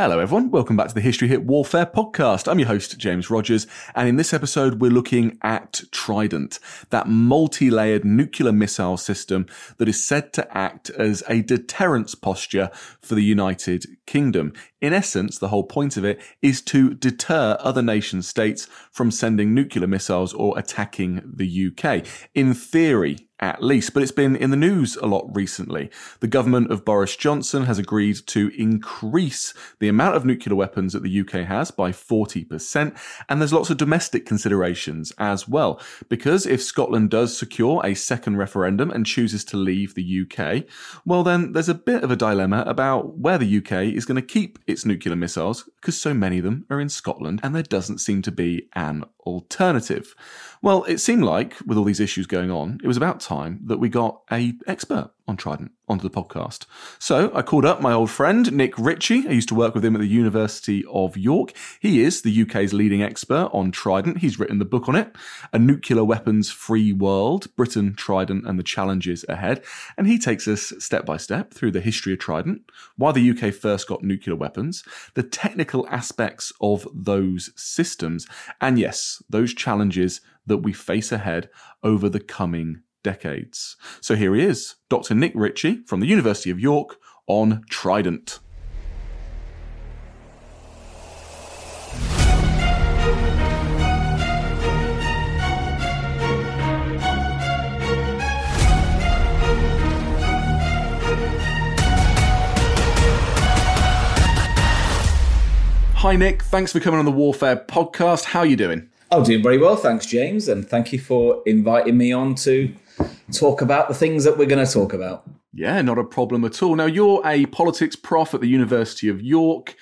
Hello, everyone. Welcome back to the History Hit Warfare podcast. I'm your host, James Rogers, and in this episode, we're looking at Trident, that multi layered nuclear missile system that is said to act as a deterrence posture for the United Kingdom. In essence, the whole point of it is to deter other nation states from sending nuclear missiles or attacking the UK. In theory, at least, but it's been in the news a lot recently. The government of Boris Johnson has agreed to increase the amount of nuclear weapons that the UK has by 40%, and there's lots of domestic considerations as well. Because if Scotland does secure a second referendum and chooses to leave the UK, well, then there's a bit of a dilemma about where the UK is going to keep its nuclear missiles, because so many of them are in Scotland, and there doesn't seem to be an alternative. Well, it seemed like, with all these issues going on, it was about time that we got a expert on Trident onto the podcast. So I called up my old friend Nick Ritchie. I used to work with him at the University of York. He is the UK's leading expert on Trident. He's written the book on it, A Nuclear Weapons Free World, Britain, Trident and the Challenges Ahead. And he takes us step by step through the history of Trident, why the UK first got nuclear weapons, the technical aspects of those systems, and yes, those challenges that we face ahead over the coming decades. So here he is, Dr. Nick Ritchie from the University of York on Trident. Hi Nick, thanks for coming on the Warfare podcast. How are you doing? I'm doing very well, thanks, James, and thank you for inviting me on to talk about the things that we're going to talk about. Yeah, not a problem at all. Now, you're a politics prof at the University of York.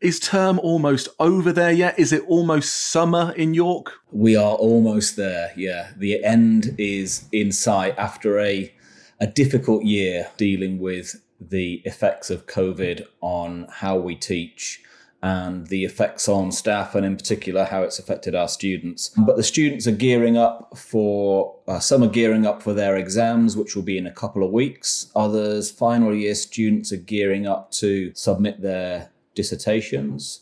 Is term almost over there yet? Is it almost summer in York? We are almost there, yeah. The end is in sight after a, a difficult year dealing with the effects of COVID on how we teach and the effects on staff and in particular how it's affected our students. But the students are gearing up for, uh, some are gearing up for their exams, which will be in a couple of weeks. Others, final year students, are gearing up to submit their dissertations.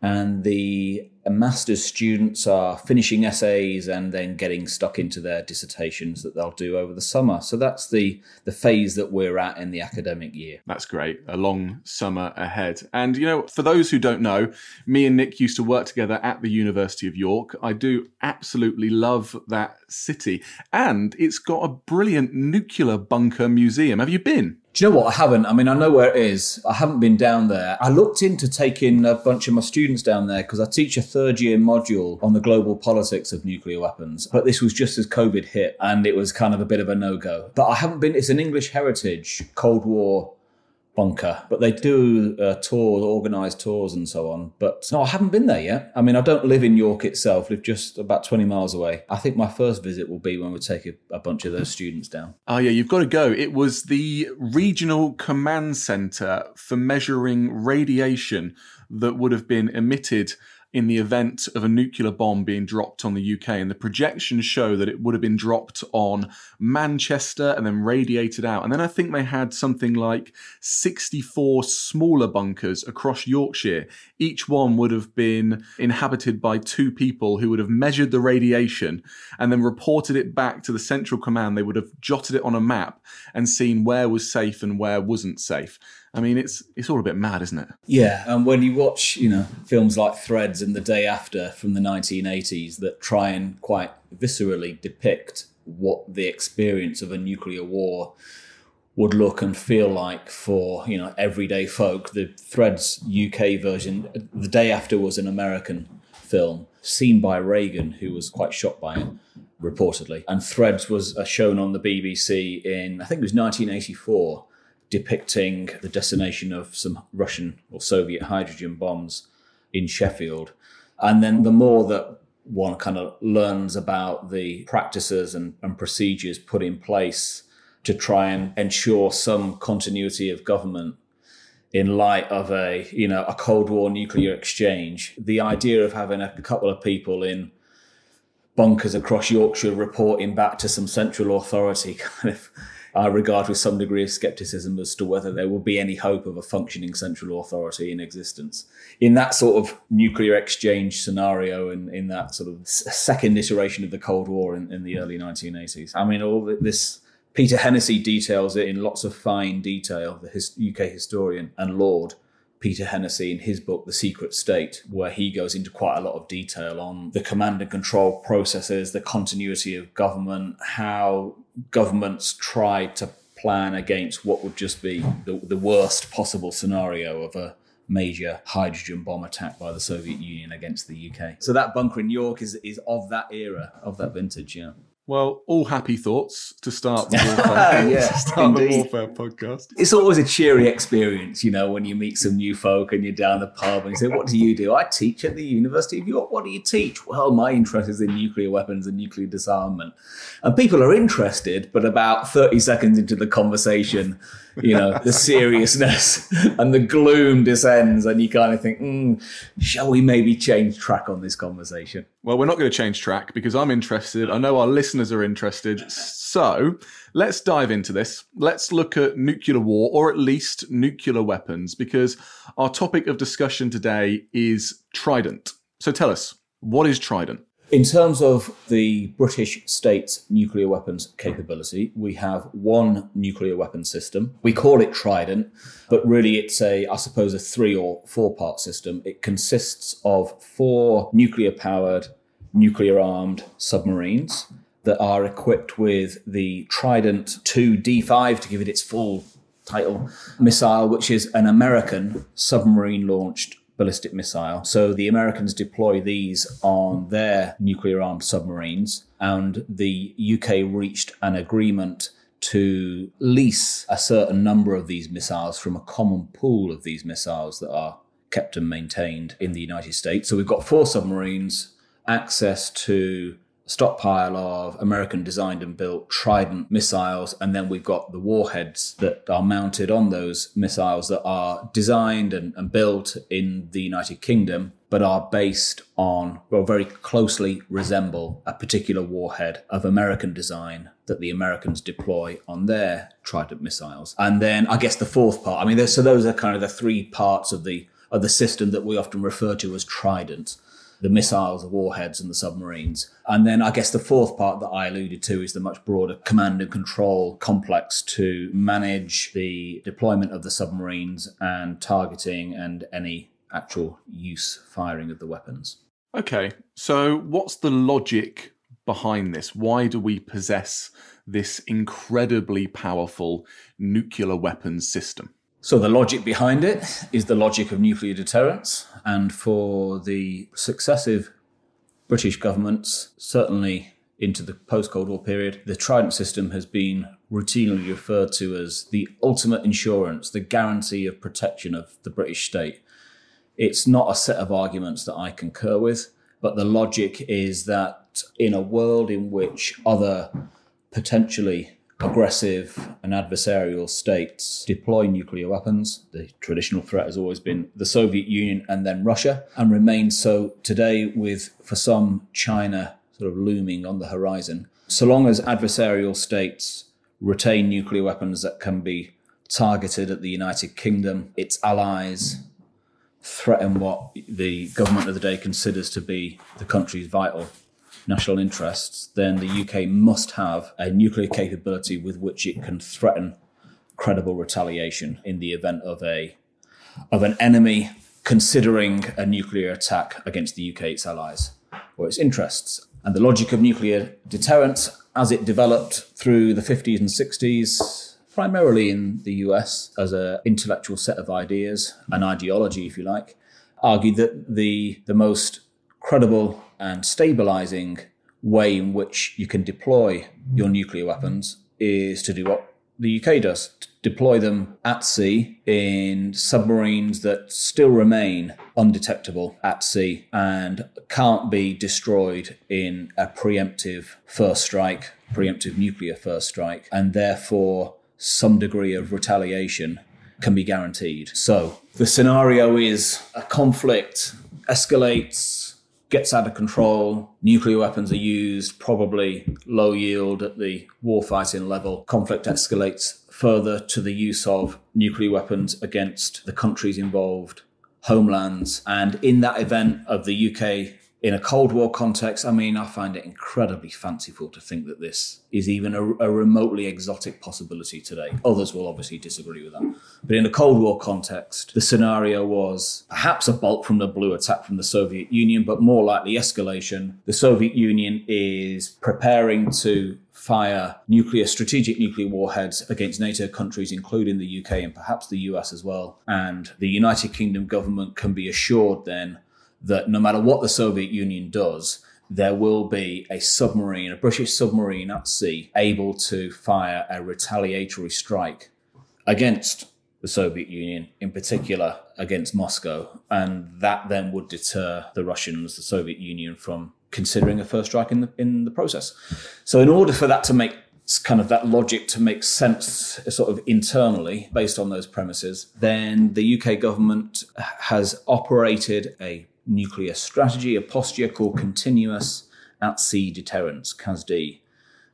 And the master's students are finishing essays and then getting stuck into their dissertations that they'll do over the summer. So that's the the phase that we're at in the academic year. That's great. A long summer ahead. And you know, for those who don't know, me and Nick used to work together at the University of York. I do absolutely love that city. And it's got a brilliant nuclear bunker museum. Have you been? Do you know what? I haven't. I mean, I know where it is. I haven't been down there. I looked into taking a bunch of my students down there because I teach a third year module on the global politics of nuclear weapons. But this was just as COVID hit and it was kind of a bit of a no go. But I haven't been, it's an English heritage Cold War bunker, but they do uh, tours, organised tours, and so on. But no, I haven't been there yet. I mean, I don't live in York itself; live just about twenty miles away. I think my first visit will be when we take a, a bunch of those students down. Oh yeah, you've got to go. It was the regional command centre for measuring radiation that would have been emitted in the event of a nuclear bomb being dropped on the UK. And the projections show that it would have been dropped on Manchester and then radiated out. And then I think they had something like 64 smaller bunkers across Yorkshire. Each one would have been inhabited by two people who would have measured the radiation and then reported it back to the central command. They would have jotted it on a map and seen where was safe and where wasn't safe. I mean, it's it's all a bit mad, isn't it? Yeah, and when you watch, you know, films like Threads and The Day After from the 1980s that try and quite viscerally depict what the experience of a nuclear war would look and feel like for you know everyday folk. The Threads UK version, The Day After, was an American film seen by Reagan, who was quite shocked by it, reportedly. And Threads was uh, shown on the BBC in I think it was 1984 depicting the detonation of some Russian or Soviet hydrogen bombs in Sheffield. And then the more that one kind of learns about the practices and, and procedures put in place to try and ensure some continuity of government in light of a you know a cold war nuclear exchange the idea of having a couple of people in bunkers across yorkshire reporting back to some central authority kind of I regard with some degree of skepticism as to whether there will be any hope of a functioning central authority in existence. In that sort of nuclear exchange scenario and in that sort of second iteration of the Cold War in, in the early 1980s. I mean, all this. Peter Hennessy details it in lots of fine detail, the UK historian and Lord Peter Hennessy in his book, The Secret State, where he goes into quite a lot of detail on the command and control processes, the continuity of government, how governments tried to plan against what would just be the, the worst possible scenario of a major hydrogen bomb attack by the Soviet Union against the UK. So that bunker in York is is of that era, of that vintage, yeah. Well, all happy thoughts to start the warfare, yeah, start the warfare podcast. It's always a cheery experience, you know, when you meet some new folk and you're down the pub and you say, "What do you do?" I teach at the University of York. What do you teach? Well, my interest is in nuclear weapons and nuclear disarmament, and people are interested. But about thirty seconds into the conversation, you know, the seriousness and the gloom descends, and you kind of think, mm, "Shall we maybe change track on this conversation?" Well, we're not going to change track because I'm interested. I know our listeners are interested. So let's dive into this. Let's look at nuclear war, or at least nuclear weapons, because our topic of discussion today is Trident. So tell us, what is Trident? In terms of the British state's nuclear weapons capability, we have one nuclear weapon system. We call it Trident, but really it's a, I suppose, a three or four part system. It consists of four nuclear powered, nuclear armed submarines that are equipped with the Trident 2 D5 to give it its full title missile, which is an American submarine launched ballistic missile. So the Americans deploy these on their nuclear armed submarines, and the UK reached an agreement to lease a certain number of these missiles from a common pool of these missiles that are kept and maintained in the United States. So we've got four submarines, access to stockpile of American designed and built Trident missiles. And then we've got the warheads that are mounted on those missiles that are designed and, and built in the United Kingdom, but are based on, well, very closely resemble a particular warhead of American design that the Americans deploy on their Trident missiles. And then I guess the fourth part, I mean, so those are kind of the three parts of the of the system that we often refer to as Trident the missiles, the warheads, and the submarines. And then I guess the fourth part that I alluded to is the much broader command and control complex to manage the deployment of the submarines and targeting and any actual use firing of the weapons. Okay, so what's the logic behind this? Why do we possess this incredibly powerful nuclear weapons system? So, the logic behind it is the logic of nuclear deterrence. And for the successive British governments, certainly into the post Cold War period, the Trident system has been routinely referred to as the ultimate insurance, the guarantee of protection of the British state. It's not a set of arguments that I concur with, but the logic is that in a world in which other potentially aggressive and adversarial states deploy nuclear weapons. The traditional threat has always been the Soviet Union and then Russia, and remains so today, with for some China sort of looming on the horizon. So long as adversarial states retain nuclear weapons that can be targeted at the United Kingdom, its allies, threaten what the government of the day considers to be the country's vital national interests, then the UK must have a nuclear capability with which it can threaten credible retaliation in the event of a of an enemy considering a nuclear attack against the UK, its allies, or its interests. And the logic of nuclear deterrence, as it developed through the 50s and 60s, primarily in the US as an intellectual set of ideas, an ideology, if you like, argued that the, the most credible and stabilizing way in which you can deploy your nuclear weapons is to do what the UK does deploy them at sea in submarines that still remain undetectable at sea and can't be destroyed in a preemptive first strike, preemptive nuclear first strike, and therefore some degree of retaliation can be guaranteed. So the scenario is a conflict escalates gets out of control. Nuclear weapons are used, probably low yield at the warfighting level. Conflict escalates further to the use of nuclear weapons against the countries involved, homelands. And in that event of the UK in a Cold War context, I mean, I find it incredibly fanciful to think that this is even a, a, remotely exotic possibility today. Others will obviously disagree with that. But in a Cold War context, the scenario was perhaps a bolt from the blue attack from the Soviet Union, but more likely escalation. The Soviet Union is preparing to fire nuclear, strategic nuclear warheads against NATO countries, including the UK and perhaps the US as well. And the United Kingdom government can be assured then that no matter what the Soviet Union does, there will be a submarine, a British submarine at sea, able to fire a retaliatory strike against the Soviet Union, in particular against Moscow. And that then would deter the Russians, the Soviet Union, from considering a first strike in the, in the process. So, in order for that to make kind of that logic to make sense uh, sort of internally based on those premises, then the UK government has operated a nuclear strategy, a posture called Continuous at Sea Deterrence, CASD,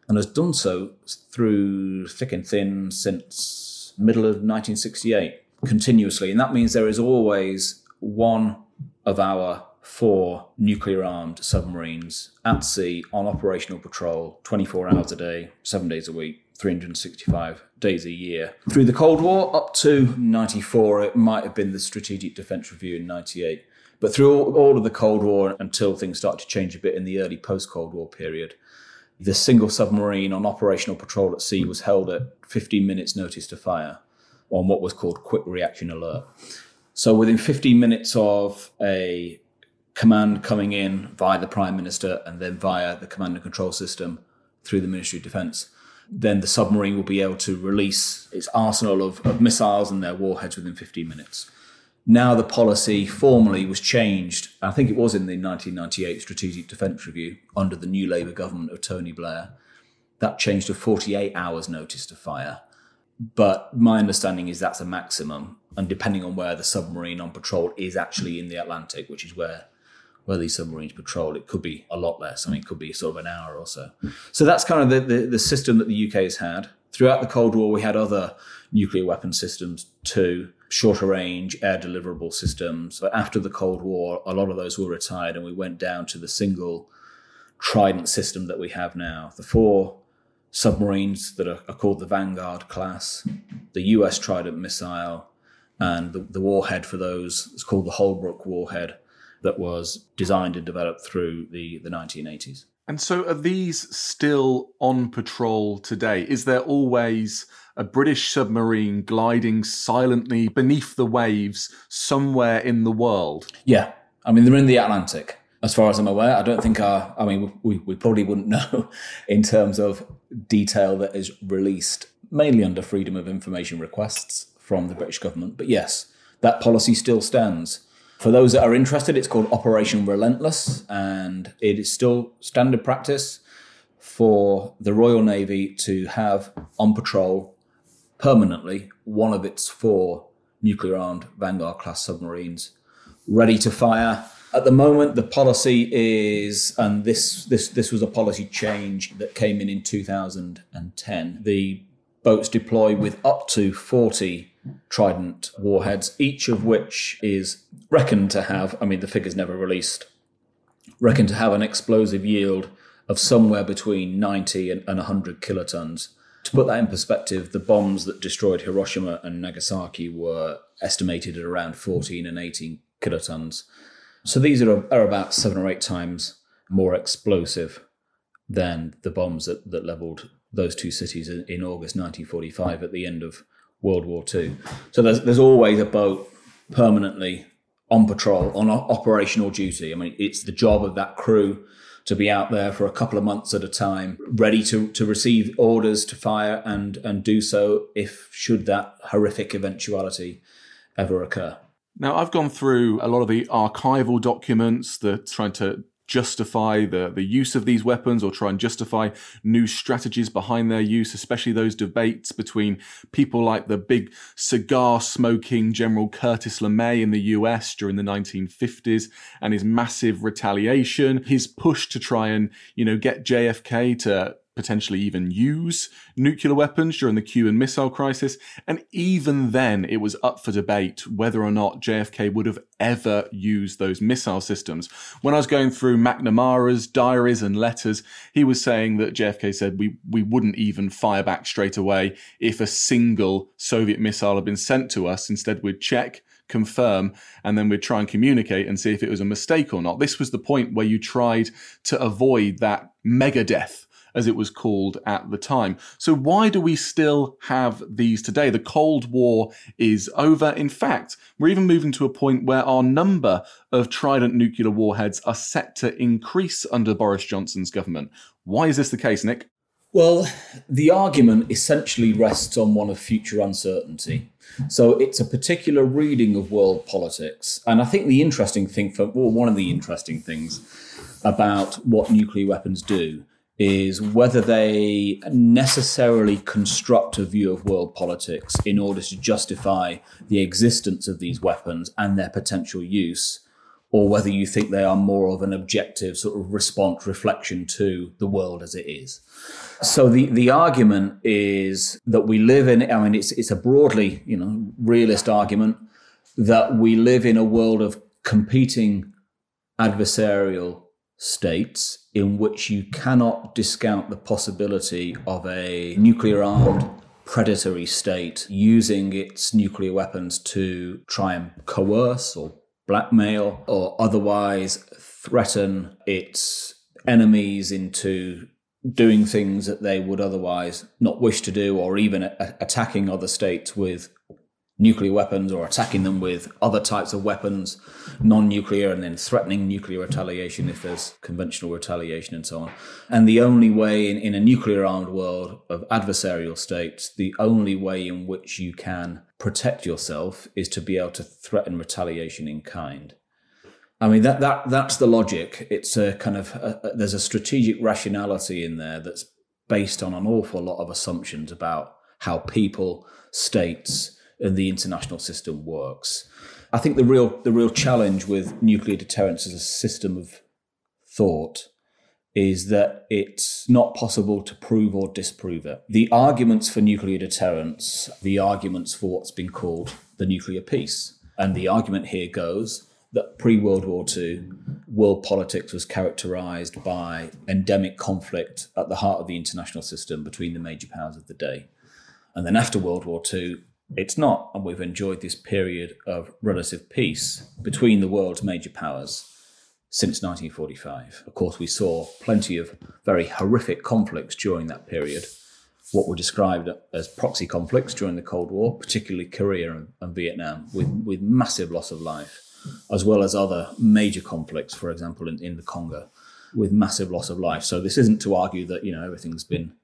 and has done so through thick and thin since middle of 1968, continuously. And that means there is always one of our four nuclear armed submarines at sea on operational patrol 24 hours a day, seven days a week, 365 days a year. Through the Cold War up to 94, it might have been the Strategic Defence Review in 98. But through all of the Cold War until things started to change a bit in the early post Cold War period, the single submarine on operational patrol at sea was held at 15 minutes notice to fire on what was called quick reaction alert. So within 15 minutes of a command coming in via the Prime Minister and then via the command and control system through the Ministry of Defence, then the submarine will be able to release its arsenal of, of missiles and their warheads within 15 minutes. Now the policy formally was changed. I think it was in the 1998 Strategic Defence Review under the new Labour government of Tony Blair. That changed to 48 hours notice to fire. But my understanding is that's a maximum. And depending on where the submarine on patrol is actually in the Atlantic, which is where where these submarines patrol, it could be a lot less. I mean, it could be sort of an hour or so. So that's kind of the, the, the system that the UK has had. Throughout the Cold War, we had other nuclear weapon systems too shorter range air deliverable systems. But after the Cold War, a lot of those were retired, and we went down to the single Trident system that we have now. The four submarines that are, are called the Vanguard class, the US Trident missile, and the, the warhead for those is called the Holbrook warhead that was designed and developed through the, the 1980s. And so, are these still on patrol today? Is there always a British submarine gliding silently beneath the waves somewhere in the world. Yeah. I mean, they're in the Atlantic, as far as I'm aware. I don't think our, I mean, we, we probably wouldn't know in terms of detail that is released, mainly under freedom of information requests from the British government. But yes, that policy still stands. For those that are interested, it's called Operation Relentless, and it is still standard practice for the Royal Navy to have on patrol permanently one of its four nuclear armed Vanguard class submarines ready to fire. At the moment, the policy is, and this, this, this was a policy change that came in in 2010. The boats deploy with up to 40 Trident warheads, each of which is reckoned to have, I mean, the figure's never released, reckoned to have an explosive yield of somewhere between 90 and, and 100 kilotons. To put that in perspective, the bombs that destroyed Hiroshima and Nagasaki were estimated at around 14 and 18 kilotons. So these are, are about seven or eight times more explosive than the bombs that, that leveled those two cities in, in August 1945 at the end of World War II. So there's, there's always a boat permanently on patrol, on operational duty. I mean, it's the job of that crew to be out there for a couple of months at a time, ready to, to receive orders to fire and, and do so if should that horrific eventuality ever occur. Now, I've gone through a lot of the archival documents that trying to justify the, the use of these weapons or try and justify new strategies behind their use, especially those debates between people like the big cigar smoking General Curtis LeMay in the US during the 1950s and his massive retaliation, his push to try and, you know, get JFK to potentially even use nuclear weapons during the Cuban Missile Crisis. And even then, it was up for debate whether or not JFK would have ever used those missile systems. When I was going through McNamara's diaries and letters, he was saying that JFK said we, we wouldn't even fire back straight away if a single Soviet missile had been sent to us. Instead, we'd check confirm, and then we'd try and communicate and see if it was a mistake or not. This was the point where you tried to avoid that mega death as it was called at the time. So why do we still have these today? The Cold War is over. In fact, we're even moving to a point where our number of Trident nuclear warheads are set to increase under Boris Johnson's government. Why is this the case, Nick? Well, the argument essentially rests on one of future uncertainty. So it's a particular reading of world politics. And I think the interesting thing for, well, one of the interesting things about what nuclear weapons do is whether they necessarily construct a view of world politics in order to justify the existence of these weapons and their potential use, or whether you think they are more of an objective sort of response reflection to the world as it is. So the, the argument is that we live in, I mean, it's, it's a broadly, you know, realist argument that we live in a world of competing adversarial states in which you cannot discount the possibility of a nuclear armed predatory state using its nuclear weapons to try and coerce or blackmail or otherwise threaten its enemies into doing things that they would otherwise not wish to do or even attacking other states with nuclear weapons or attacking them with other types of weapons, non nuclear, and then threatening nuclear retaliation if there's conventional retaliation and so on. And the only way in, in a nuclear armed world of adversarial states, the only way in which you can protect yourself is to be able to threaten retaliation in kind. I mean that that that's the logic. It's a kind of a, there's a strategic rationality in there that's based on an awful lot of assumptions about how people, states, and the international system works. I think the real the real challenge with nuclear deterrence as a system of thought is that it's not possible to prove or disprove it. The arguments for nuclear deterrence, the arguments for what's been called the nuclear peace, and the argument here goes that pre World War II, world politics was characterized by endemic conflict at the heart of the international system between the major powers of the day. And then after World War II, it's not, and we've enjoyed this period of relative peace between the world's major powers since 1945. Of course, we saw plenty of very horrific conflicts during that period, what were described as proxy conflicts during the Cold War, particularly Korea and, and Vietnam, with, with massive loss of life, as well as other major conflicts, for example, in, in the Congo, with massive loss of life. So this isn't to argue that you know everything's been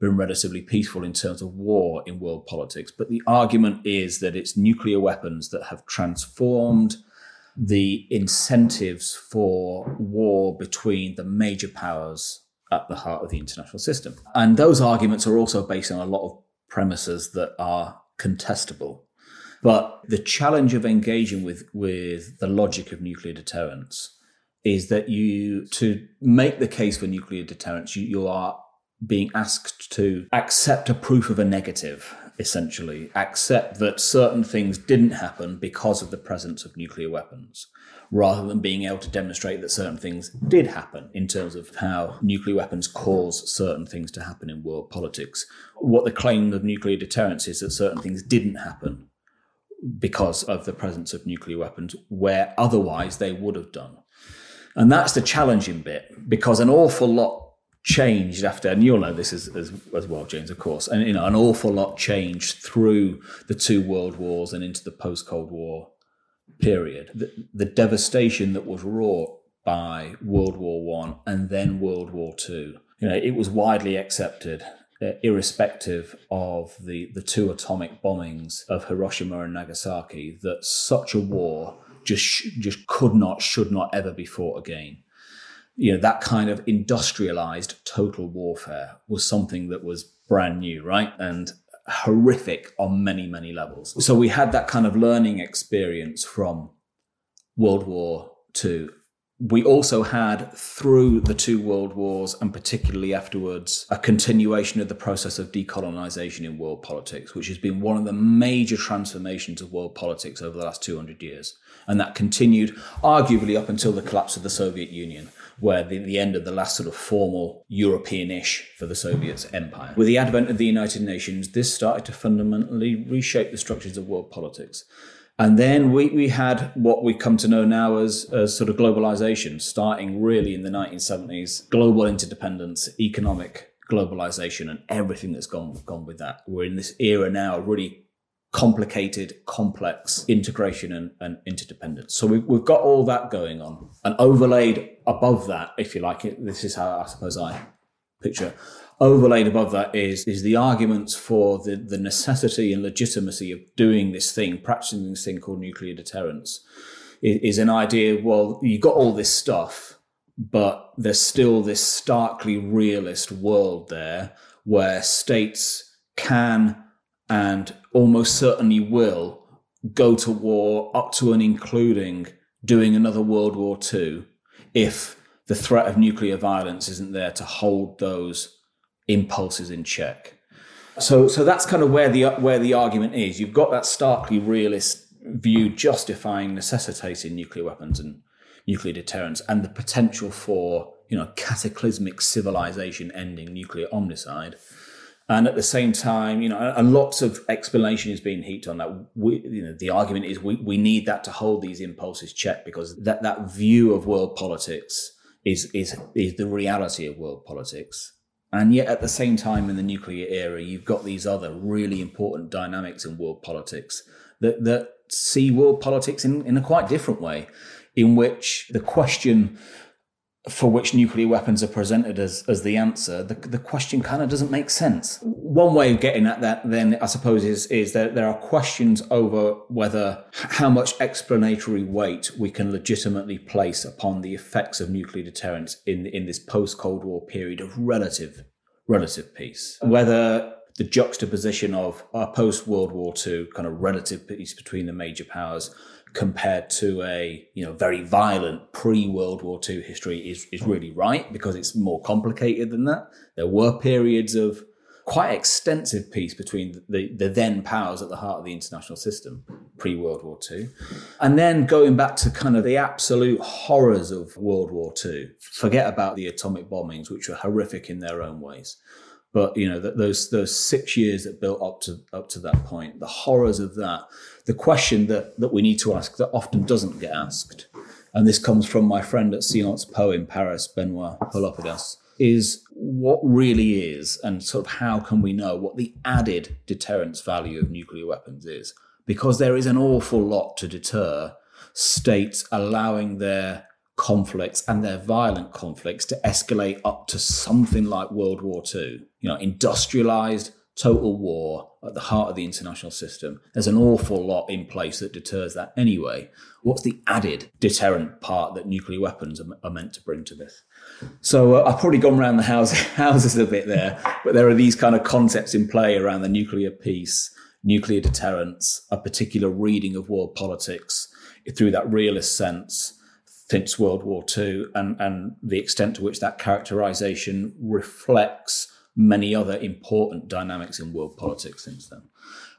been relatively peaceful in terms of war in world politics. But the argument is that it's nuclear weapons that have transformed the incentives for war between the major powers at the heart of the international system. And those arguments are also based on a lot of premises that are contestable. But the challenge of engaging with, with the logic of nuclear deterrence is that you, to make the case for nuclear deterrence, you, you are being asked to accept a proof of a negative, essentially, accept that certain things didn't happen because of the presence of nuclear weapons, rather than being able to demonstrate that certain things did happen in terms of how nuclear weapons cause certain things to happen in world politics. What the claim of nuclear deterrence is that certain things didn't happen because of the presence of nuclear weapons, where otherwise they would have done. And that's the challenging bit because an awful lot changed after, and you'll know this as, as, as, well, James, of course, and you know, an awful lot changed through the two world wars and into the post Cold War period. The, the, devastation that was wrought by World War One and then World War Two, you know, it was widely accepted. Uh, irrespective of the, the two atomic bombings of Hiroshima and Nagasaki, that such a war just just could not, should not ever be fought again you know that kind of industrialized total warfare was something that was brand new right? And horrific on many many levels. So we had that kind of learning experience from world war ii we also had through the two world wars and particularly afterwards a continuation of the process of decolonization in world politics which has been one of the major transformations of world politics over the last 200 years. And that continued arguably up until the collapse of the soviet union where the, the end of the last sort of formal European-ish for the Soviets empire. With the advent of the United Nations, this started to fundamentally reshape the structures of world politics. And then we, we had what we come to know now as, as sort of globalization, starting really in the 1970s, global interdependence, economic globalization, and everything that's gone, gone with that. We're in this era now, of really complicated, complex integration and, and interdependence. So we, we've got all that going on. And overlaid above that, if you like it, this is how I suppose I picture overlaid above that is is the arguments for the, the necessity and legitimacy of doing this thing, practicing this thing called nuclear deterrence, is, an idea. Well, you've got all this stuff, but there's still this starkly realist world there where states can and almost certainly will go to war up to and including doing another World War II if the threat of nuclear violence isn't there to hold those impulses in check. So, so that's kind of where the where the argument is. You've got that starkly realist view justifying necessitating nuclear weapons and nuclear deterrence, and the potential for you know cataclysmic civilization ending nuclear omnicide. And at the same time, you know, lots of explanation is being heaped on that. We, you know, the argument is we, we need that to hold these impulses checked because that, that view of world politics is, is, is the reality of world politics. And yet at the same time in the nuclear era, you've got these other really important dynamics in world politics that, that see world politics in, in a quite different way, in which the question for which nuclear weapons are presented as, as the answer, the, the question kind of doesn't make sense. One way of getting at that, then, I suppose, is, is that there are questions over whether how much explanatory weight we can legitimately place upon the effects of nuclear deterrence in, in this post Cold War period of relative, relative peace. Whether the juxtaposition of our post World War II kind of relative peace between the major powers compared to a you know very violent pre World War II history is is really right because it's more complicated than that. There were periods of quite extensive peace between the, the then powers at the heart of the international system pre World War II. And then going back to kind of the absolute horrors of World War II, forget about the atomic bombings, which were horrific in their own ways. But you know those those six years that built up to up to that point, the horrors of that, the question that that we need to ask that often doesn't get asked, and this comes from my friend at Sciences Po in Paris, Benoit Pelopidas, is what really is, and sort of how can we know what the added deterrence value of nuclear weapons is? Because there is an awful lot to deter states allowing their conflicts and their violent conflicts to escalate up to something like World War II. You know, industrialized total war at the heart of the international system. There's an awful lot in place that deters that anyway. What's the added deterrent part that nuclear weapons are, are meant to bring to this? So uh, I've probably gone around the house, houses a bit there, but there are these kind of concepts in play around the nuclear peace, nuclear deterrence, a particular reading of world politics through that realist sense since World War II, and, and the extent to which that characterization reflects many other important dynamics in world politics since then.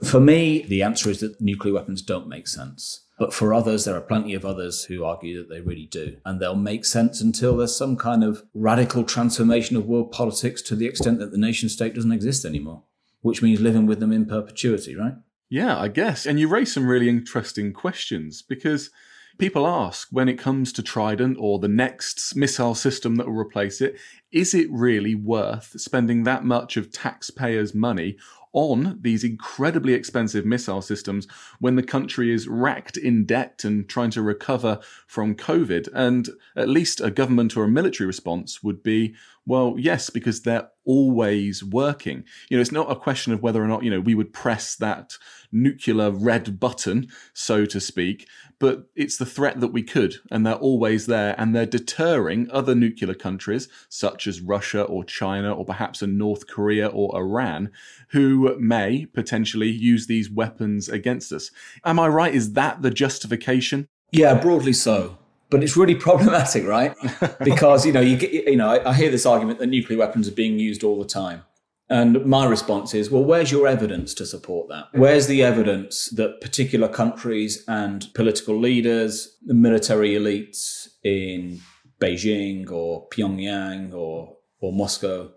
For me, the answer is that nuclear weapons don't make sense. But for others, there are plenty of others who argue that they really do. And they'll make sense until there's some kind of radical transformation of world politics to the extent that the nation state doesn't exist anymore, which means living with them in perpetuity, right? Yeah, I guess. And you raise some really interesting questions because people ask when it comes to Trident or the next missile system that will replace it, is it really worth spending that much of taxpayers' money on these incredibly expensive missile systems when the country is racked in debt and trying to recover from COVID. And at least a government or a military response would be, well, yes, because they're always working. You know, it's not a question of whether or not, you know, we would press that nuclear red button, so to speak, but it's the threat that we could, and they're always there, and they're deterring other nuclear countries, such as Russia or China or perhaps a North Korea or Iran, who may potentially use these weapons against us. Am I right? Is that the justification? Yeah, broadly so but it's really problematic, right? because you know, you you know, I, hear this argument that nuclear weapons are being used all the time, and my response is, well, where's your evidence to support that? Where's the evidence that particular countries and political leaders, the military elites in Beijing or Pyongyang or or Moscow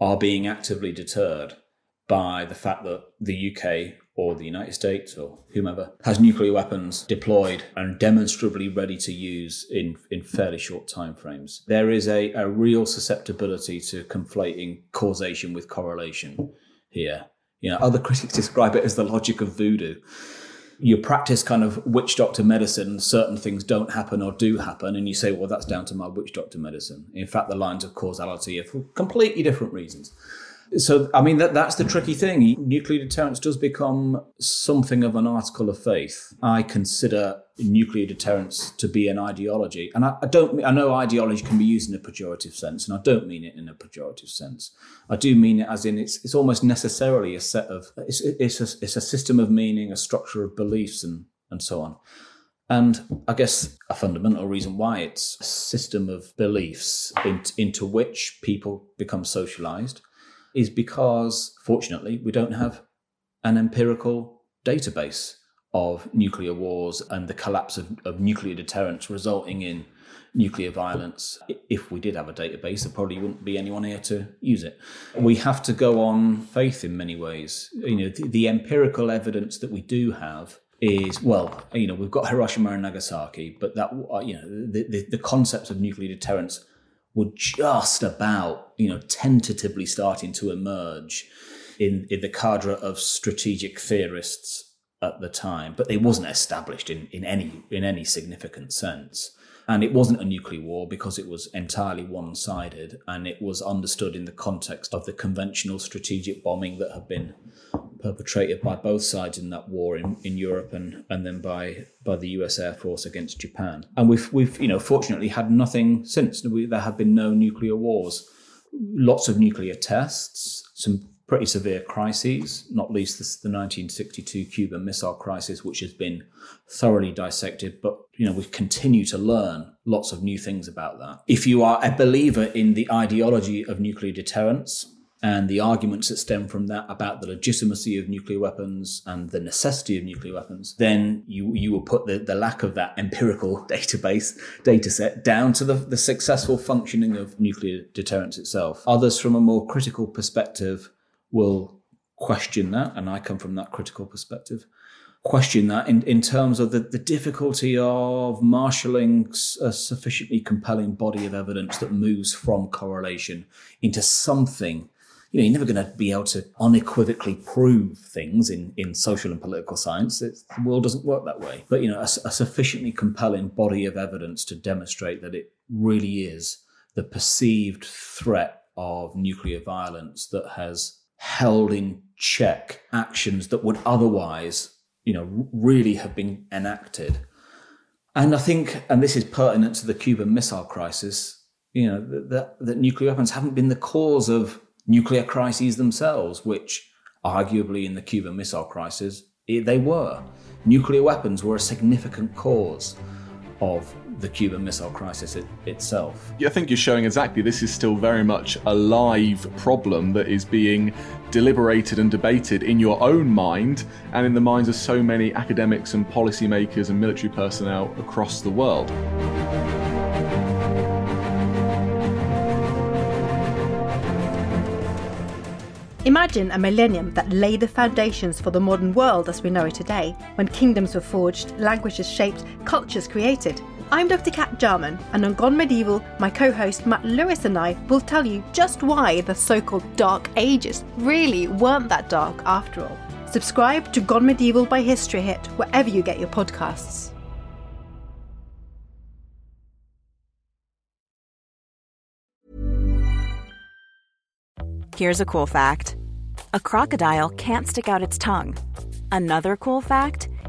are being actively deterred by the fact that the UK or the United States or whomever has nuclear weapons deployed and demonstrably ready to use in, in fairly short timeframes. There is a, a real susceptibility to conflating causation with correlation here. You know, other critics describe it as the logic of voodoo. You practice kind of witch doctor medicine, certain things don't happen or do happen, and you say, well, that's down to my witch doctor medicine. In fact, the lines of causality are for completely different reasons. So, I mean, that, that's the tricky thing. Nuclear deterrence does become something of an article of faith. I consider nuclear deterrence to be an ideology. And I, I, don't, I know ideology can be used in a pejorative sense, and I don't mean it in a pejorative sense. I do mean it as in it's, it's almost necessarily a set of, it's, it's, a, it's a system of meaning, a structure of beliefs, and, and so on. And I guess a fundamental reason why it's a system of beliefs in, into which people become socialized is because, fortunately, we don't have an empirical database of nuclear wars and the collapse of, of nuclear deterrence resulting in nuclear violence. If we did have a database, there probably wouldn't be anyone here to use it. We have to go on faith in many ways. You know, the, the empirical evidence that we do have is well, you know, we've got Hiroshima and Nagasaki, but that you know, the, the, the concepts of nuclear deterrence were just about, you know, tentatively starting to emerge in, in the cadre of strategic theorists at the time, but it wasn't established in, in any in any significant sense. And it wasn't a nuclear war because it was entirely one sided and it was understood in the context of the conventional strategic bombing that had been perpetrated by both sides in that war in, in Europe and, and then by by the US Air Force against Japan. And we've we've you know fortunately had nothing since. We, there have been no nuclear wars. Lots of nuclear tests, some pretty severe crises, not least the 1962 Cuban Missile Crisis, which has been thoroughly dissected. But you know, we continue to learn lots of new things about that. If you are a believer in the ideology of nuclear deterrence, and the arguments that stem from that about the legitimacy of nuclear weapons and the necessity of nuclear weapons, then you you will put the, the lack of that empirical database data set down to the, the successful functioning of nuclear deterrence itself. Others from a more critical perspective will question that, and I come from that critical perspective. Question that in, in terms of the, the difficulty of marshalling a sufficiently compelling body of evidence that moves from correlation into something you know, you're never going to be able to unequivocally prove things in, in social and political science. It's, the world doesn't work that way. But, you know, a, a sufficiently compelling body of evidence to demonstrate that it really is the perceived threat of nuclear violence that has held in check actions that would otherwise, you know, really have been enacted. And I think, and this is pertinent to the Cuban Missile Crisis, you know, that, that nuclear weapons haven't been the cause of nuclear crises themselves, which arguably in the Cuban Missile Crisis, they were. Nuclear weapons were a significant cause of the Cuban Missile Crisis it, itself. Yeah, I think you're showing exactly this is still very much a live problem that is being deliberated and debated in your own mind and in the minds of so many academics and policymakers and military personnel across the world. Imagine a millennium that laid the foundations for the modern world as we know it today, when kingdoms were forged, languages shaped, cultures created. I'm Dr. Kat Jarman, and on Gone Medieval, my co host Matt Lewis and I will tell you just why the so called Dark Ages really weren't that dark after all. Subscribe to Gone Medieval by History Hit wherever you get your podcasts. Here's a cool fact a crocodile can't stick out its tongue. Another cool fact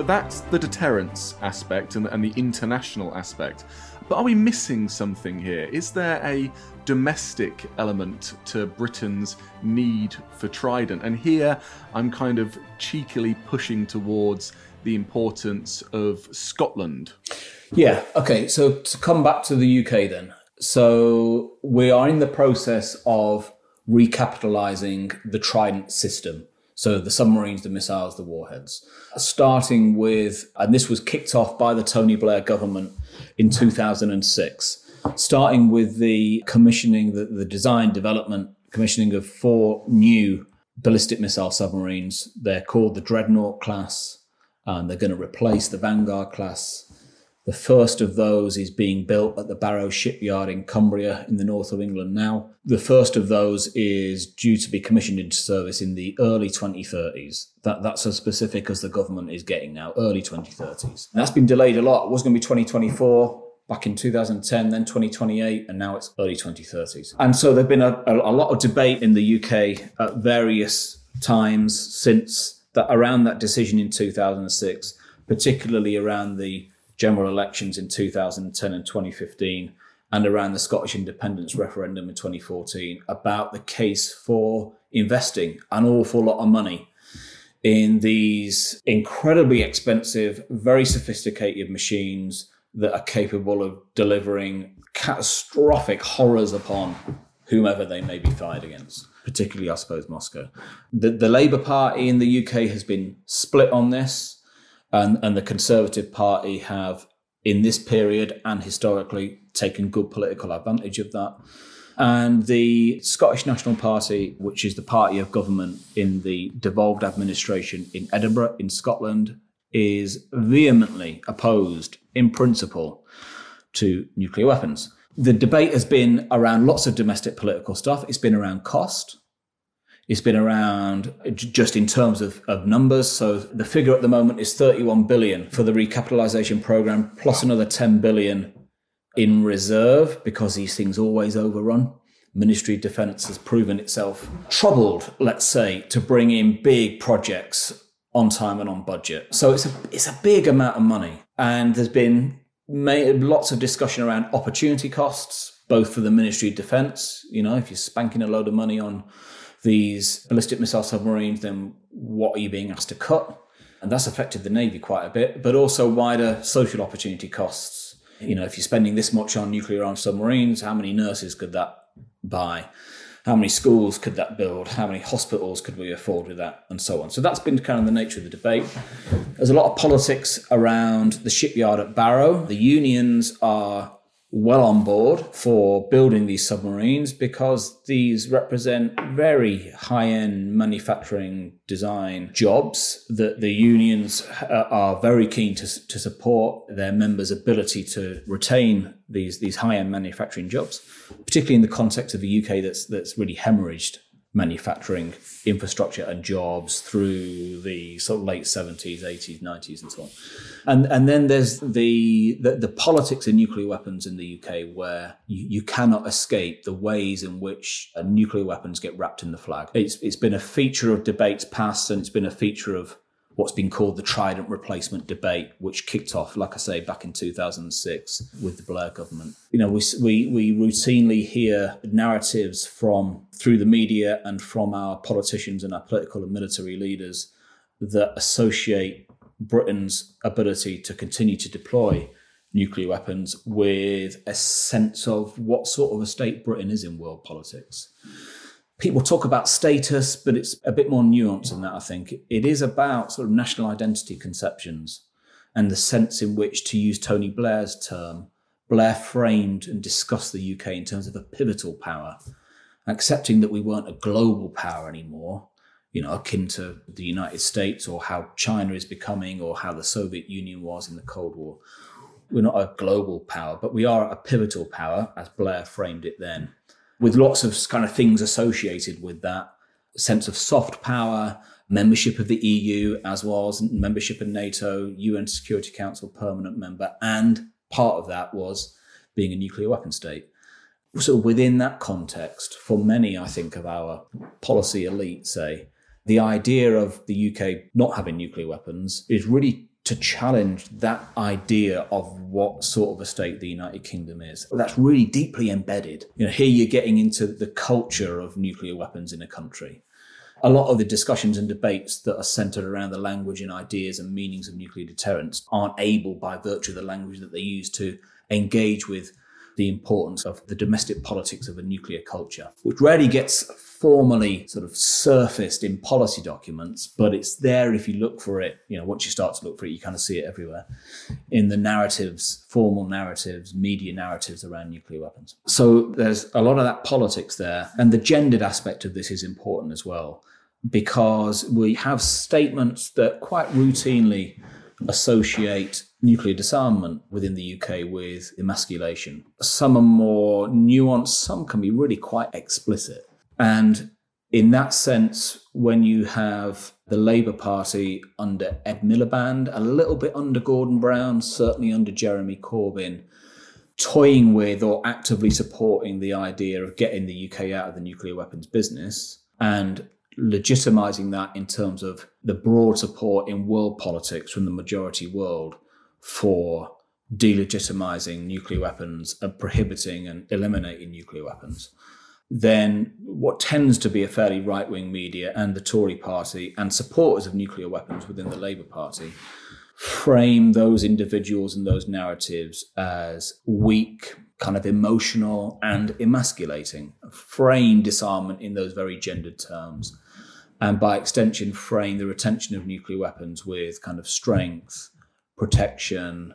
But that's the deterrence aspect and, and the international aspect. But are we missing something here? Is there a domestic element to Britain's need for Trident? And here I'm kind of cheekily pushing towards the importance of Scotland. Yeah, okay, so to come back to the UK then. So we are in the process of recapitalizing the Trident system. So the submarines, the missiles, the warheads. Starting with, and this was kicked off by the Tony Blair government in 2006, starting with the commissioning, the, the design, development, commissioning of four new ballistic missile submarines. They're called the Dreadnought class, and they're going to replace the Vanguard class the first of those is being built at the Barrow shipyard in Cumbria in the north of England now. The first of those is due to be commissioned into service in the early 2030s. That, that's as specific as the government is getting now, early 2030s. And that's been delayed a lot. It was going to be 2024 back in 2010, then 2028, and now it's early 2030s. And so there's been a, a, lot of debate in the UK at various times since that around that decision in 2006, particularly around the general elections in 2010 and 2015 and around the Scottish independence referendum in 2014 about the case for investing an awful lot of money in these incredibly expensive, very sophisticated machines that are capable of delivering catastrophic horrors upon whomever they may be fired against, particularly, I suppose, Moscow. The, the Labour Party in the UK has been split on this and, and the Conservative Party have, in this period and historically, taken good political advantage of that. And the Scottish National Party, which is the party of government in the devolved administration in Edinburgh, in Scotland, is vehemently opposed in principle to nuclear weapons. The debate has been around lots of domestic political stuff. It's been around cost. It's been around just in terms of, of numbers. So the figure at the moment is 31 billion for the recapitalization program, plus another 10 billion in reserve because these things always overrun. Ministry of Defence has proven itself troubled, let's say, to bring in big projects on time and on budget. So it's a it's a big amount of money, and there's been made, lots of discussion around opportunity costs, both for the Ministry of Defence. You know, if you're spanking a load of money on these ballistic missile submarines, then what are you being asked to cut? And that's affected the Navy quite a bit, but also wider social opportunity costs. You know, if you're spending this much on nuclear armed submarines, how many nurses could that buy? How many schools could that build? How many hospitals could we afford with that? And so on. So that's been kind of the nature of the debate. There's a lot of politics around the shipyard at Barrow. The unions are well on board for building these submarines because these represent very high end manufacturing design jobs that the unions uh, are very keen to, to support their members' ability to retain these, these high end manufacturing jobs, particularly in the context of the UK that's, that's really hemorrhaged manufacturing infrastructure and jobs through the sort of late 70s 80s 90s and so on. And and then there's the the, the politics of nuclear weapons in the UK where you, you cannot escape the ways in which uh, nuclear weapons get wrapped in the flag. It's it's been a feature of debates past and it's been a feature of what's been called the Trident replacement debate, which kicked off, like I say, back in 2006 with the Blair government. You know, we, we, we routinely hear narratives from through the media and from our politicians and our political and military leaders that associate Britain's ability to continue to deploy nuclear weapons with a sense of what sort of a state Britain is in world politics people talk about status, but it's a bit more nuanced than that, I think. It is about sort of national identity conceptions and the sense in which, to use Tony Blair's term, Blair framed and discussed the UK in terms of a pivotal power, accepting that we weren't a global power anymore, you know, akin to the United States or how China is becoming or how the Soviet Union was in the Cold War. We're not a global power, but we are a pivotal power, as Blair framed it then with lots of kind of things associated with that sense of soft power, membership of the EU, as well as membership in NATO, UN Security Council permanent member, and part of that was being a nuclear weapon state. So within that context, for many, I think, of our policy elite, say, the idea of the UK not having nuclear weapons is really to challenge that idea of what sort of a state the United Kingdom is. That's really deeply embedded. You know, here you're getting into the culture of nuclear weapons in a country. A lot of the discussions and debates that are centered around the language and ideas and meanings of nuclear deterrence aren't able, by virtue of the language that they use, to engage with the importance of the domestic politics of a nuclear culture, which rarely gets formally sort of surfaced in policy documents, but it's there if you look for it. You know, once you start to look for it, you kind of see it everywhere in the narratives, formal narratives, media narratives around nuclear weapons. So there's a lot of that politics there. And the gendered aspect of this is important as well, because we have statements that quite routinely associate nuclear disarmament within the UK with emasculation. Some are more nuanced, some can be really quite explicit. And in that sense, when you have the Labour Party under Ed Miliband, a little bit under Gordon Brown, certainly under Jeremy Corbyn, toying with or actively supporting the idea of getting the UK out of the nuclear weapons business and legitimizing that in terms of the broad support in world politics from the majority world for delegitimizing nuclear weapons and prohibiting and eliminating nuclear weapons, then what tends to be a fairly right wing media and the Tory party and supporters of nuclear weapons within the Labour Party frame those individuals and those narratives as weak, kind of emotional, and emasculating, frame disarmament in those very gendered terms. And by extension, frame the retention of nuclear weapons with kind of strength protection,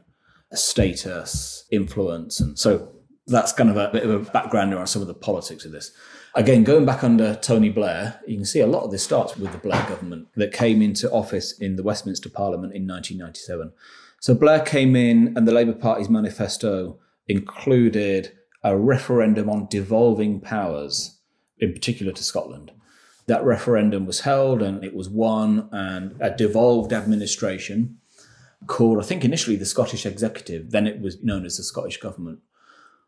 status, influence. And so That's kind of a bit of a background around some of the politics of this. Again, going back under Tony Blair, you can see a lot of this starts with the Blair government that came into office in the Westminster Parliament in 1997. So Blair came in, and the Labour Party's manifesto included a referendum on devolving powers, in particular to Scotland. That referendum was held and it was won, and a devolved administration called, I think initially the Scottish Executive, then it was known as the Scottish Government,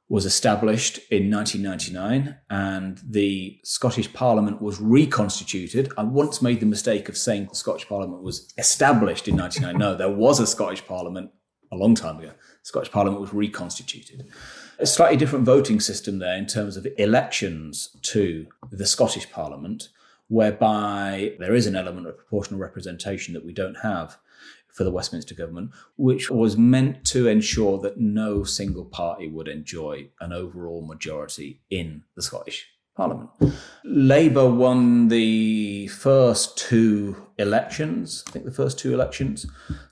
was established in 1999 and the Scottish Parliament was reconstituted. I once made the mistake of saying the Scottish Parliament was established in 1999. No, there was a Scottish Parliament a long time ago. The Scottish Parliament was reconstituted. A slightly different voting system there in terms of elections to the Scottish Parliament, whereby there is an element of proportional representation that we don't have for the Westminster government, which was meant to ensure that no single party would enjoy an overall majority in the Scottish Parliament. Labour won the first two elections, I think the first two elections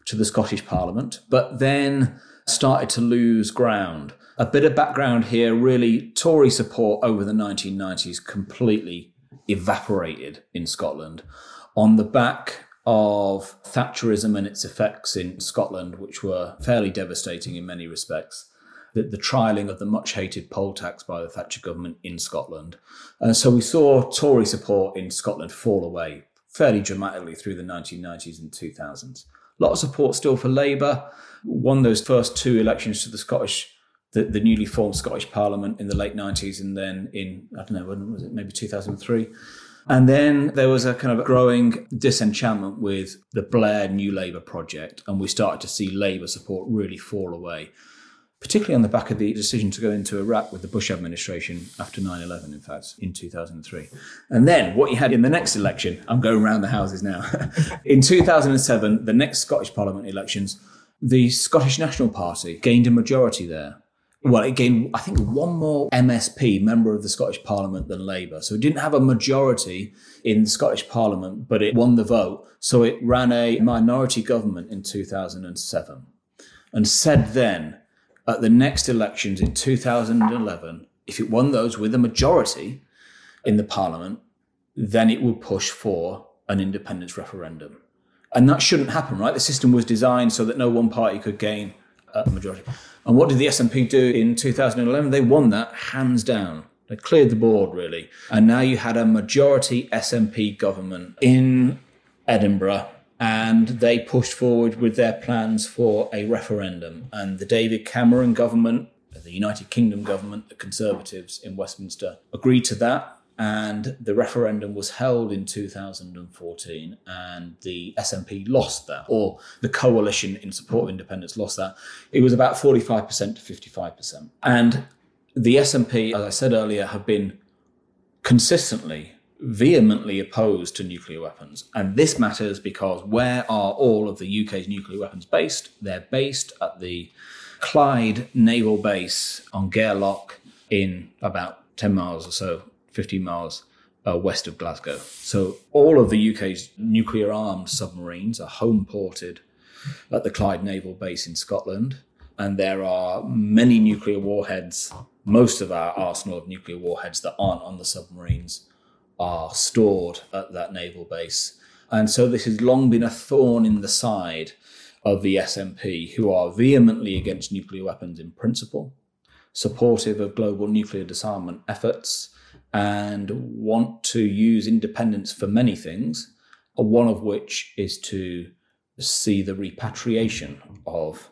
to the Scottish Parliament, but then started to lose ground. A bit of background here really, Tory support over the 1990s completely evaporated in Scotland on the back of Thatcherism and its effects in Scotland, which were fairly devastating in many respects. The, the trialling of the much hated poll tax by the Thatcher government in Scotland. And so we saw Tory support in Scotland fall away fairly dramatically through the 1990s and 2000s. A lot of support still for Labour. Won those first two elections to the Scottish the, the, newly formed Scottish Parliament in the late 90s and then in, I don't know, when was it, maybe 2003, and then there was a kind of growing disenchantment with the Blair New Labour project, and we started to see Labour support really fall away, particularly on the back of the decision to go into Iraq with the Bush administration after 9 11, in fact, in 2003. And then what you had in the next election, I'm going around the houses now. in 2007, the next Scottish Parliament elections, the Scottish National Party gained a majority there well, it gained, I think, one more MSP, member of the Scottish Parliament, than Labour. So it didn't have a majority in the Scottish Parliament, but it won the vote. So it ran a minority government in 2007 and said then at the next elections in 2011, if it won those with a majority in the Parliament, then it would push for an independence referendum. And that shouldn't happen, right? The system was designed so that no one party could gain a majority. And what did the SNP do in 2011? They won that hands down. They cleared the board, really. And now you had a majority SNP government in Edinburgh, and they pushed forward with their plans for a referendum. And the David Cameron government, the United Kingdom government, the Conservatives in Westminster agreed to that and the referendum was held in 2014 and the SNP lost that or the coalition in support of independence lost that. It was about 45% to 55% and the SNP as I said earlier have been consistently vehemently opposed to nuclear weapons. And this matters because where are all of the UK's nuclear weapons based? They're based at the Clyde naval base on Gare Loch in about 10 miles or so 15 miles uh, west of Glasgow. So all of the UK's nuclear armed submarines are home ported at the Clyde Naval Base in Scotland. And there are many nuclear warheads. Most of our arsenal of nuclear warheads that aren't on the submarines are stored at that naval base. And so this has long been a thorn in the side of the SNP, who are vehemently against nuclear weapons in principle, supportive of global nuclear disarmament efforts, and want to use independence for many things, one of which is to see the repatriation of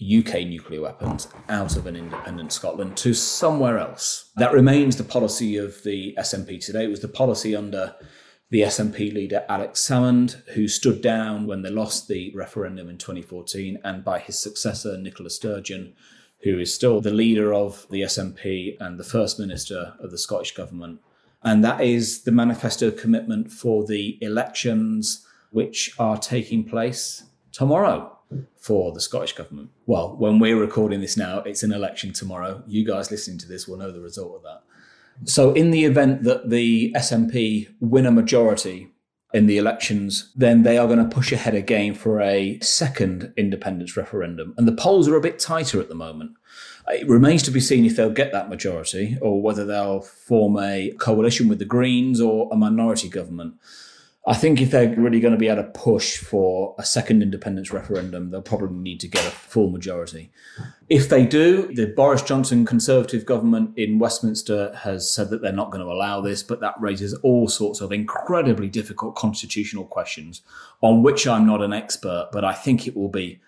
UK nuclear weapons out of an independent Scotland to somewhere else. That remains the policy of the SNP today. It was the policy under the SNP leader Alex Salmond, who stood down when they lost the referendum in 2014, and by his successor, Nicola Sturgeon, who is still the leader of the SNP and the First Minister of the Scottish Government. And that is the manifesto commitment for the elections which are taking place tomorrow for the Scottish Government. Well, when we're recording this now, it's an election tomorrow. You guys listening to this will know the result of that. So, in the event that the SNP win a majority in the elections, then they are going to push ahead again for a second independence referendum. And the polls are a bit tighter at the moment. It remains to be seen if they'll get that majority or whether they'll form a coalition with the Greens or a minority government. I think if they're really going to be able to push for a second independence referendum, they'll probably need to get a full majority. If they do, the Boris Johnson Conservative government in Westminster has said that they're not going to allow this, but that raises all sorts of incredibly difficult constitutional questions on which I'm not an expert, but I think it will be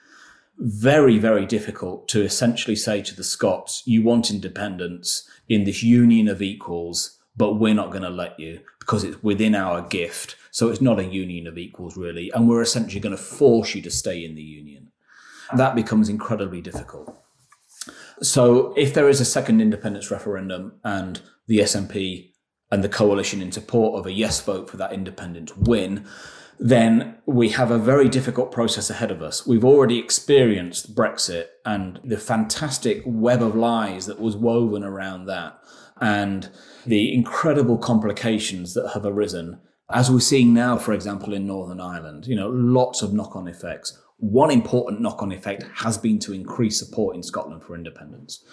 very, very difficult to essentially say to the Scots, you want independence in this union of equals, but we're not going to let you because it's within our gift so it's not a union of equals, really. And we're essentially going to force you to stay in the union. That becomes incredibly difficult. So if there is a second independence referendum and the SNP and the coalition in support of a yes vote for that independence win, then we have a very difficult process ahead of us. We've already experienced Brexit and the fantastic web of lies that was woven around that and the incredible complications that have arisen as we're seeing now, for example, in Northern Ireland, you know, lots of knock on effects. One important knock on effect has been to increase support in Scotland for independence.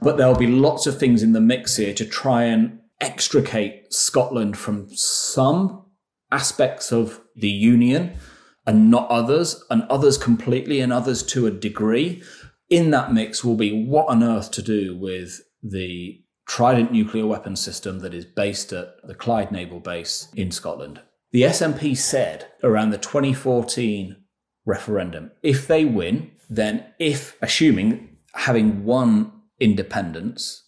But there'll be lots of things in the mix here to try and extricate Scotland from some aspects of the Union and not others, and others completely and others to a degree. In that mix will be what on earth to do with the Trident nuclear weapons system that is based at the Clyde Naval Base in Scotland. The SNP said around the 2014 referendum if they win, then if, assuming having won independence,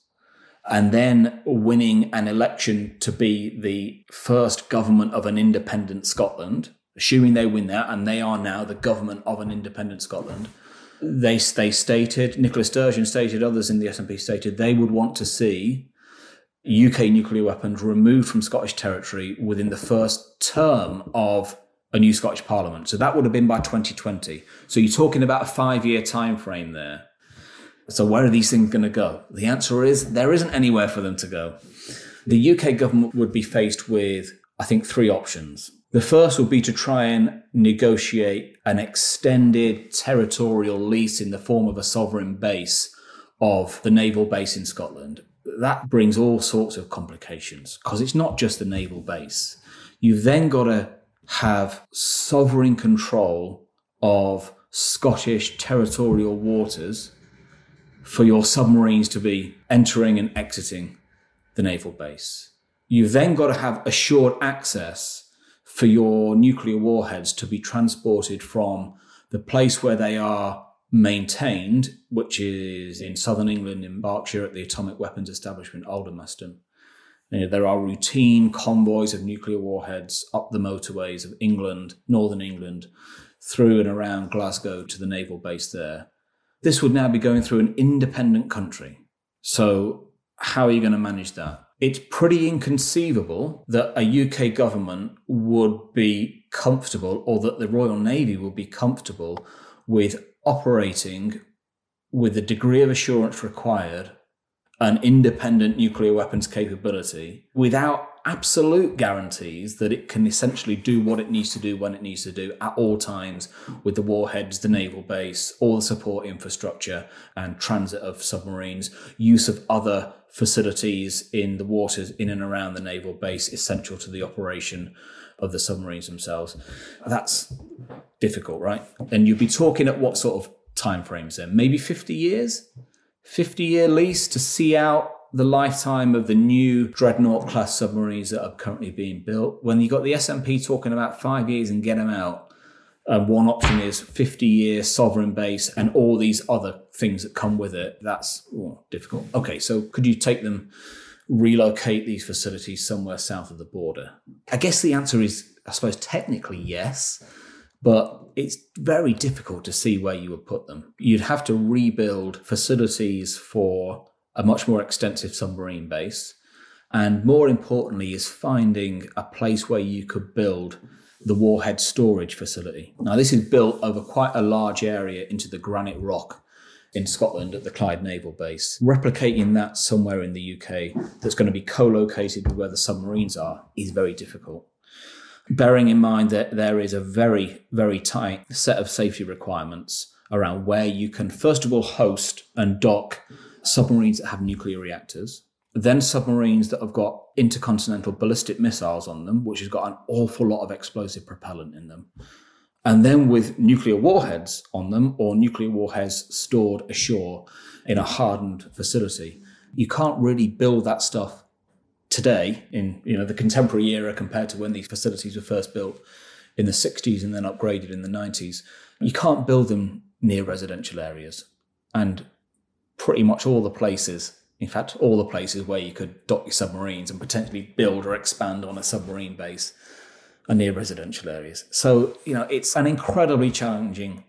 and then winning an election to be the first government of an independent Scotland, assuming they win that, and they are now the government of an independent Scotland, they they stated Nicola Sturgeon stated others in the SNP stated they would want to see UK nuclear weapons removed from Scottish territory within the first term of a new Scottish Parliament. So that would have been by 2020. So you're talking about a five year time frame there. So where are these things going to go? The answer is there isn't anywhere for them to go. The UK government would be faced with, I think, three options. The first would be to try and negotiate an extended territorial lease in the form of a sovereign base of the naval base in Scotland. That brings all sorts of complications because it's not just the naval base. You've then got to have sovereign control of Scottish territorial waters for your submarines to be entering and exiting the naval base. You've then got to have assured access for your nuclear warheads to be transported from the place where they are maintained, which is in southern England, in Berkshire, at the Atomic Weapons Establishment, Aldermaston. You know, there are routine convoys of nuclear warheads up the motorways of England, northern England, through and around Glasgow to the naval base there. This would now be going through an independent country. So, how are you going to manage that? It's pretty inconceivable that a UK government would be comfortable or that the Royal Navy would be comfortable with operating with the degree of assurance required an independent nuclear weapons capability without absolute guarantees that it can essentially do what it needs to do when it needs to do at all times with the warheads, the naval base, all the support infrastructure and transit of submarines, use of other facilities in the waters in and around the naval base essential to the operation of the submarines themselves. That's difficult, right? And you'd be talking at what sort of time frames then? Maybe 50 years? 50 year lease to see out the lifetime of the new dreadnought class submarines that are currently being built. When you've got the SNP talking about five years and get them out, uh, one option is 50 year sovereign base and all these other things that come with it. That's oh, difficult. Okay, so could you take them, relocate these facilities somewhere south of the border? I guess the answer is, I suppose, technically yes, but it's very difficult to see where you would put them. You'd have to rebuild facilities for a much more extensive submarine base. And more importantly, is finding a place where you could build the warhead storage facility. Now, this is built over quite a large area into the granite rock in Scotland at the Clyde Naval Base. Replicating that somewhere in the UK that's going to be co located with where the submarines are is very difficult. Bearing in mind that there is a very, very tight set of safety requirements around where you can, first of all, host and dock submarines that have nuclear reactors, then submarines that have got intercontinental ballistic missiles on them, which has got an awful lot of explosive propellant in them. And then with nuclear warheads on them or nuclear warheads stored ashore in a hardened facility. You can't really build that stuff today in you know the contemporary era compared to when these facilities were first built in the 60s and then upgraded in the 90s. You can't build them near residential areas. And pretty much all the places in fact, all the places where you could dock your submarines and potentially build or expand on a submarine base are near residential areas. So, you know, it's an incredibly challenging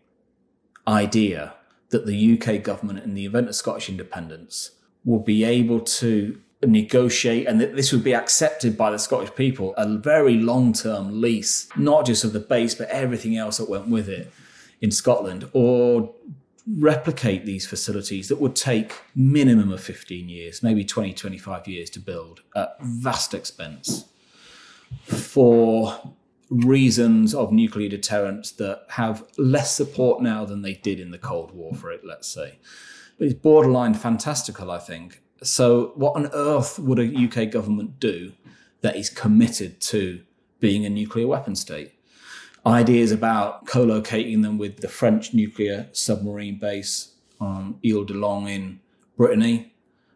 idea that the UK government, in the event of Scottish independence, will be able to negotiate and that this would be accepted by the Scottish people a very long term lease, not just of the base, but everything else that went with it in Scotland, or replicate these facilities that would take minimum of 15 years, maybe 20, 25 years to build at vast expense for reasons of nuclear deterrence that have less support now than they did in the Cold War for it, let's say. But it's borderline fantastical, I think. So, what on earth would a UK government do that is committed to being a nuclear weapon state? Ideas about co-locating them with the French nuclear submarine base on Ile de Long in Brittany.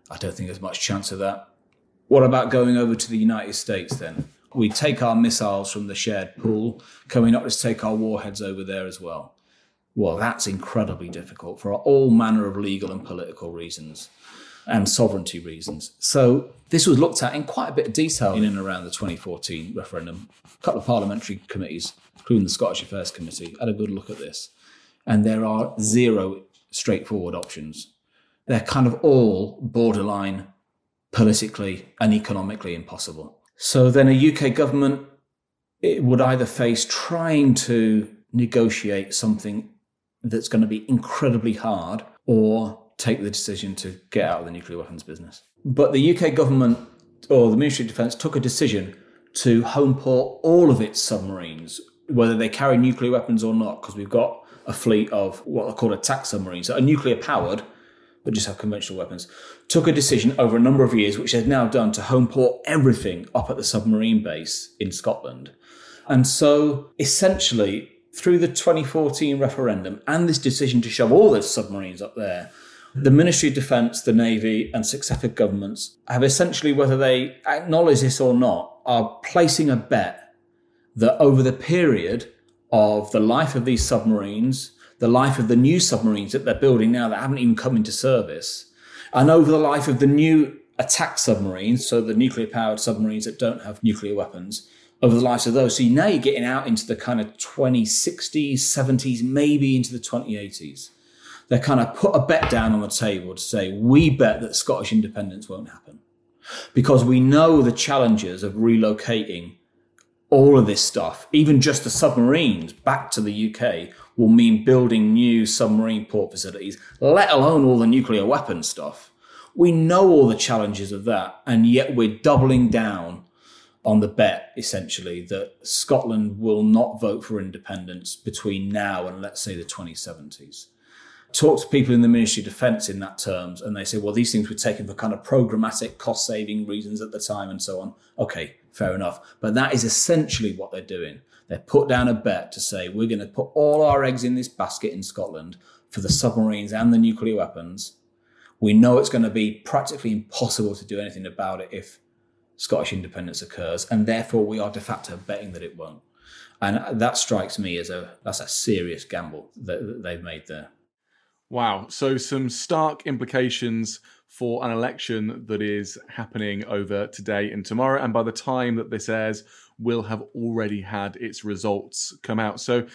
I don't think there's much chance of that. What about going over to the United States then? We take our missiles from the shared pool. Can we not just take our warheads over there as well? Well, that's incredibly difficult for all manner of legal and political reasons and sovereignty reasons. So this was looked at in quite a bit of detail in and around the 2014 referendum. A couple of parliamentary committees including the Scottish Affairs Committee, had a good look at this. And there are zero straightforward options. They're kind of all borderline politically and economically impossible. So then a UK government would either face trying to negotiate something that's going to be incredibly hard or take the decision to get out of the nuclear weapons business. But the UK government or the Ministry of Defence took a decision to home port all of its submarines whether they carry nuclear weapons or not, because we've got a fleet of what are called attack submarines that are nuclear powered, but just have conventional weapons, took a decision over a number of years, which they've now done to home port everything up at the submarine base in Scotland. And so essentially, through the 2014 referendum and this decision to shove all those submarines up there, the Ministry of Defence, the Navy, and successive governments have essentially, whether they acknowledge this or not, are placing a bet that over the period of the life of these submarines, the life of the new submarines that they're building now that haven't even come into service, and over the life of the new attack submarines, so the nuclear powered submarines that don't have nuclear weapons, over the lives of those. So now you're getting out into the kind of 2060s, 70s, maybe into the 2080s. They kind of put a bet down on the table to say, we bet that Scottish independence won't happen. Because we know the challenges of relocating all of this stuff, even just the submarines back to the UK, will mean building new submarine port facilities, let alone all the nuclear weapon stuff. We know all the challenges of that, and yet we're doubling down on the bet, essentially, that Scotland will not vote for independence between now and, let's say, the 2070s talk to people in the Ministry of Defence in that terms, and they say, well, these things were taken for kind of programmatic cost saving reasons at the time and so on. Okay, fair enough. But that is essentially what they're doing. They put down a bet to say, we're going to put all our eggs in this basket in Scotland for the submarines and the nuclear weapons. We know it's going to be practically impossible to do anything about it if Scottish independence occurs, and therefore we are de facto betting that it won't. And that strikes me as a that's a serious gamble that they've made there. Wow. So, some stark implications for an election that is happening over today and tomorrow. And by the time that this airs, will have already had its results come out. So,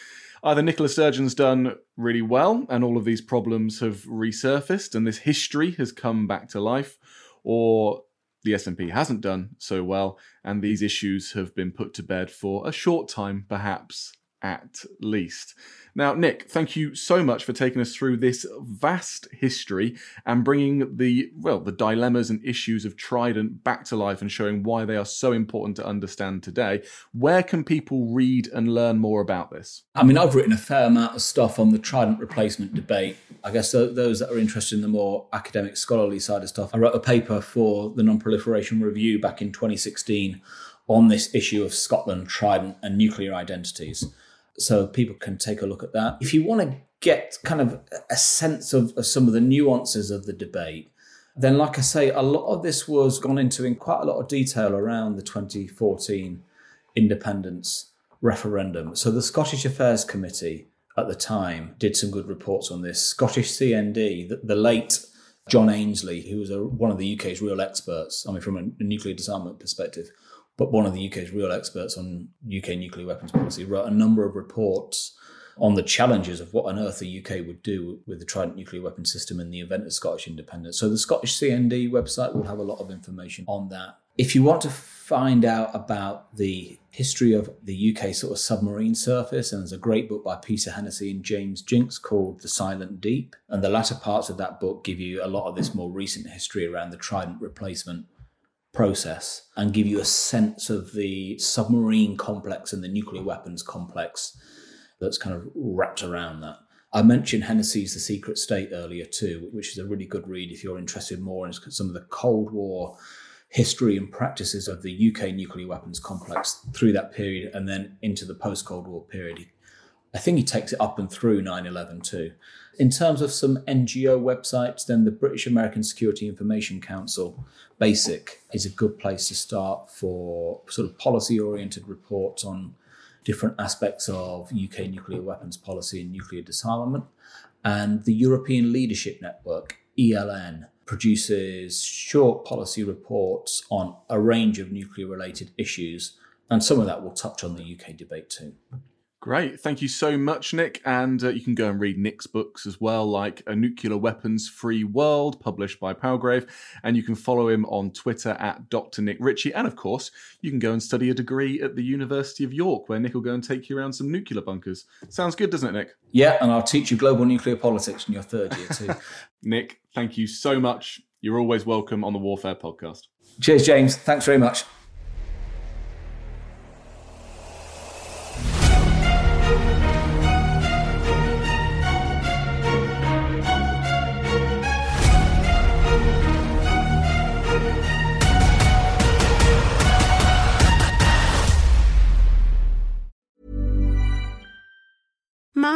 either Nicola Sturgeon's done really well and all of these problems have resurfaced and this history has come back to life, or the SNP hasn't done so well and these issues have been put to bed for a short time, perhaps. At least. Now, Nick, thank you so much for taking us through this vast history and bringing the well the dilemmas and issues of Trident back to life and showing why they are so important to understand today. Where can people read and learn more about this? I mean, I've written a fair amount of stuff on the Trident replacement debate. I guess those that are interested in the more academic, scholarly side of stuff, I wrote a paper for the Non-Proliferation Review back in 2016 on this issue of Scotland, Trident, and nuclear identities. So people can take a look at that. If you want to get kind of a sense of, of some of the nuances of the debate, then, like I say, a lot of this was gone into in quite a lot of detail around the 2014 independence referendum. So the Scottish Affairs Committee at the time did some good reports on this. Scottish CND, the, the late John Ainslie, who was a, one of the UK's real experts, I mean, from a, a nuclear disarmament perspective, but one of the UK's real experts on UK nuclear weapons policy, wrote a number of reports on the challenges of what on earth the UK would do with the Trident nuclear weapon system in the event of Scottish independence. So the Scottish CND website will have a lot of information on that. If you want to find out about the history of the UK sort of submarine surface, and there's a great book by Peter Hennessy and James Jinks called The Silent Deep. And the latter parts of that book give you a lot of this more recent history around the Trident replacement process and give you a sense of the submarine complex and the nuclear weapons complex that's kind of wrapped around that. I mentioned Hennessy's The Secret State earlier too, which is a really good read if you're interested more in some of the Cold War history and practices of the UK nuclear weapons complex through that period and then into the post Cold War period. I think he takes it up and through 9 11 too. In terms of some NGO websites, then the British American Security Information Council BASIC is a good place to start for sort of policy oriented reports on different aspects of UK nuclear weapons policy and nuclear disarmament. And the European Leadership Network, ELN, produces short policy reports on a range of nuclear related issues. And some of that will touch on the UK debate too. Great. Thank you so much, Nick. And uh, you can go and read Nick's books as well, like A Nuclear Weapons Free World, published by Palgrave. And you can follow him on Twitter at Dr. Nick Ritchie. And of course, you can go and study a degree at the University of York, where Nick will go and take you around some nuclear bunkers. Sounds good, doesn't it, Nick? Yeah, and I'll teach you global nuclear politics in your third year, too. Nick, thank you so much. You're always welcome on the Warfare podcast. Cheers, James. Thanks very much.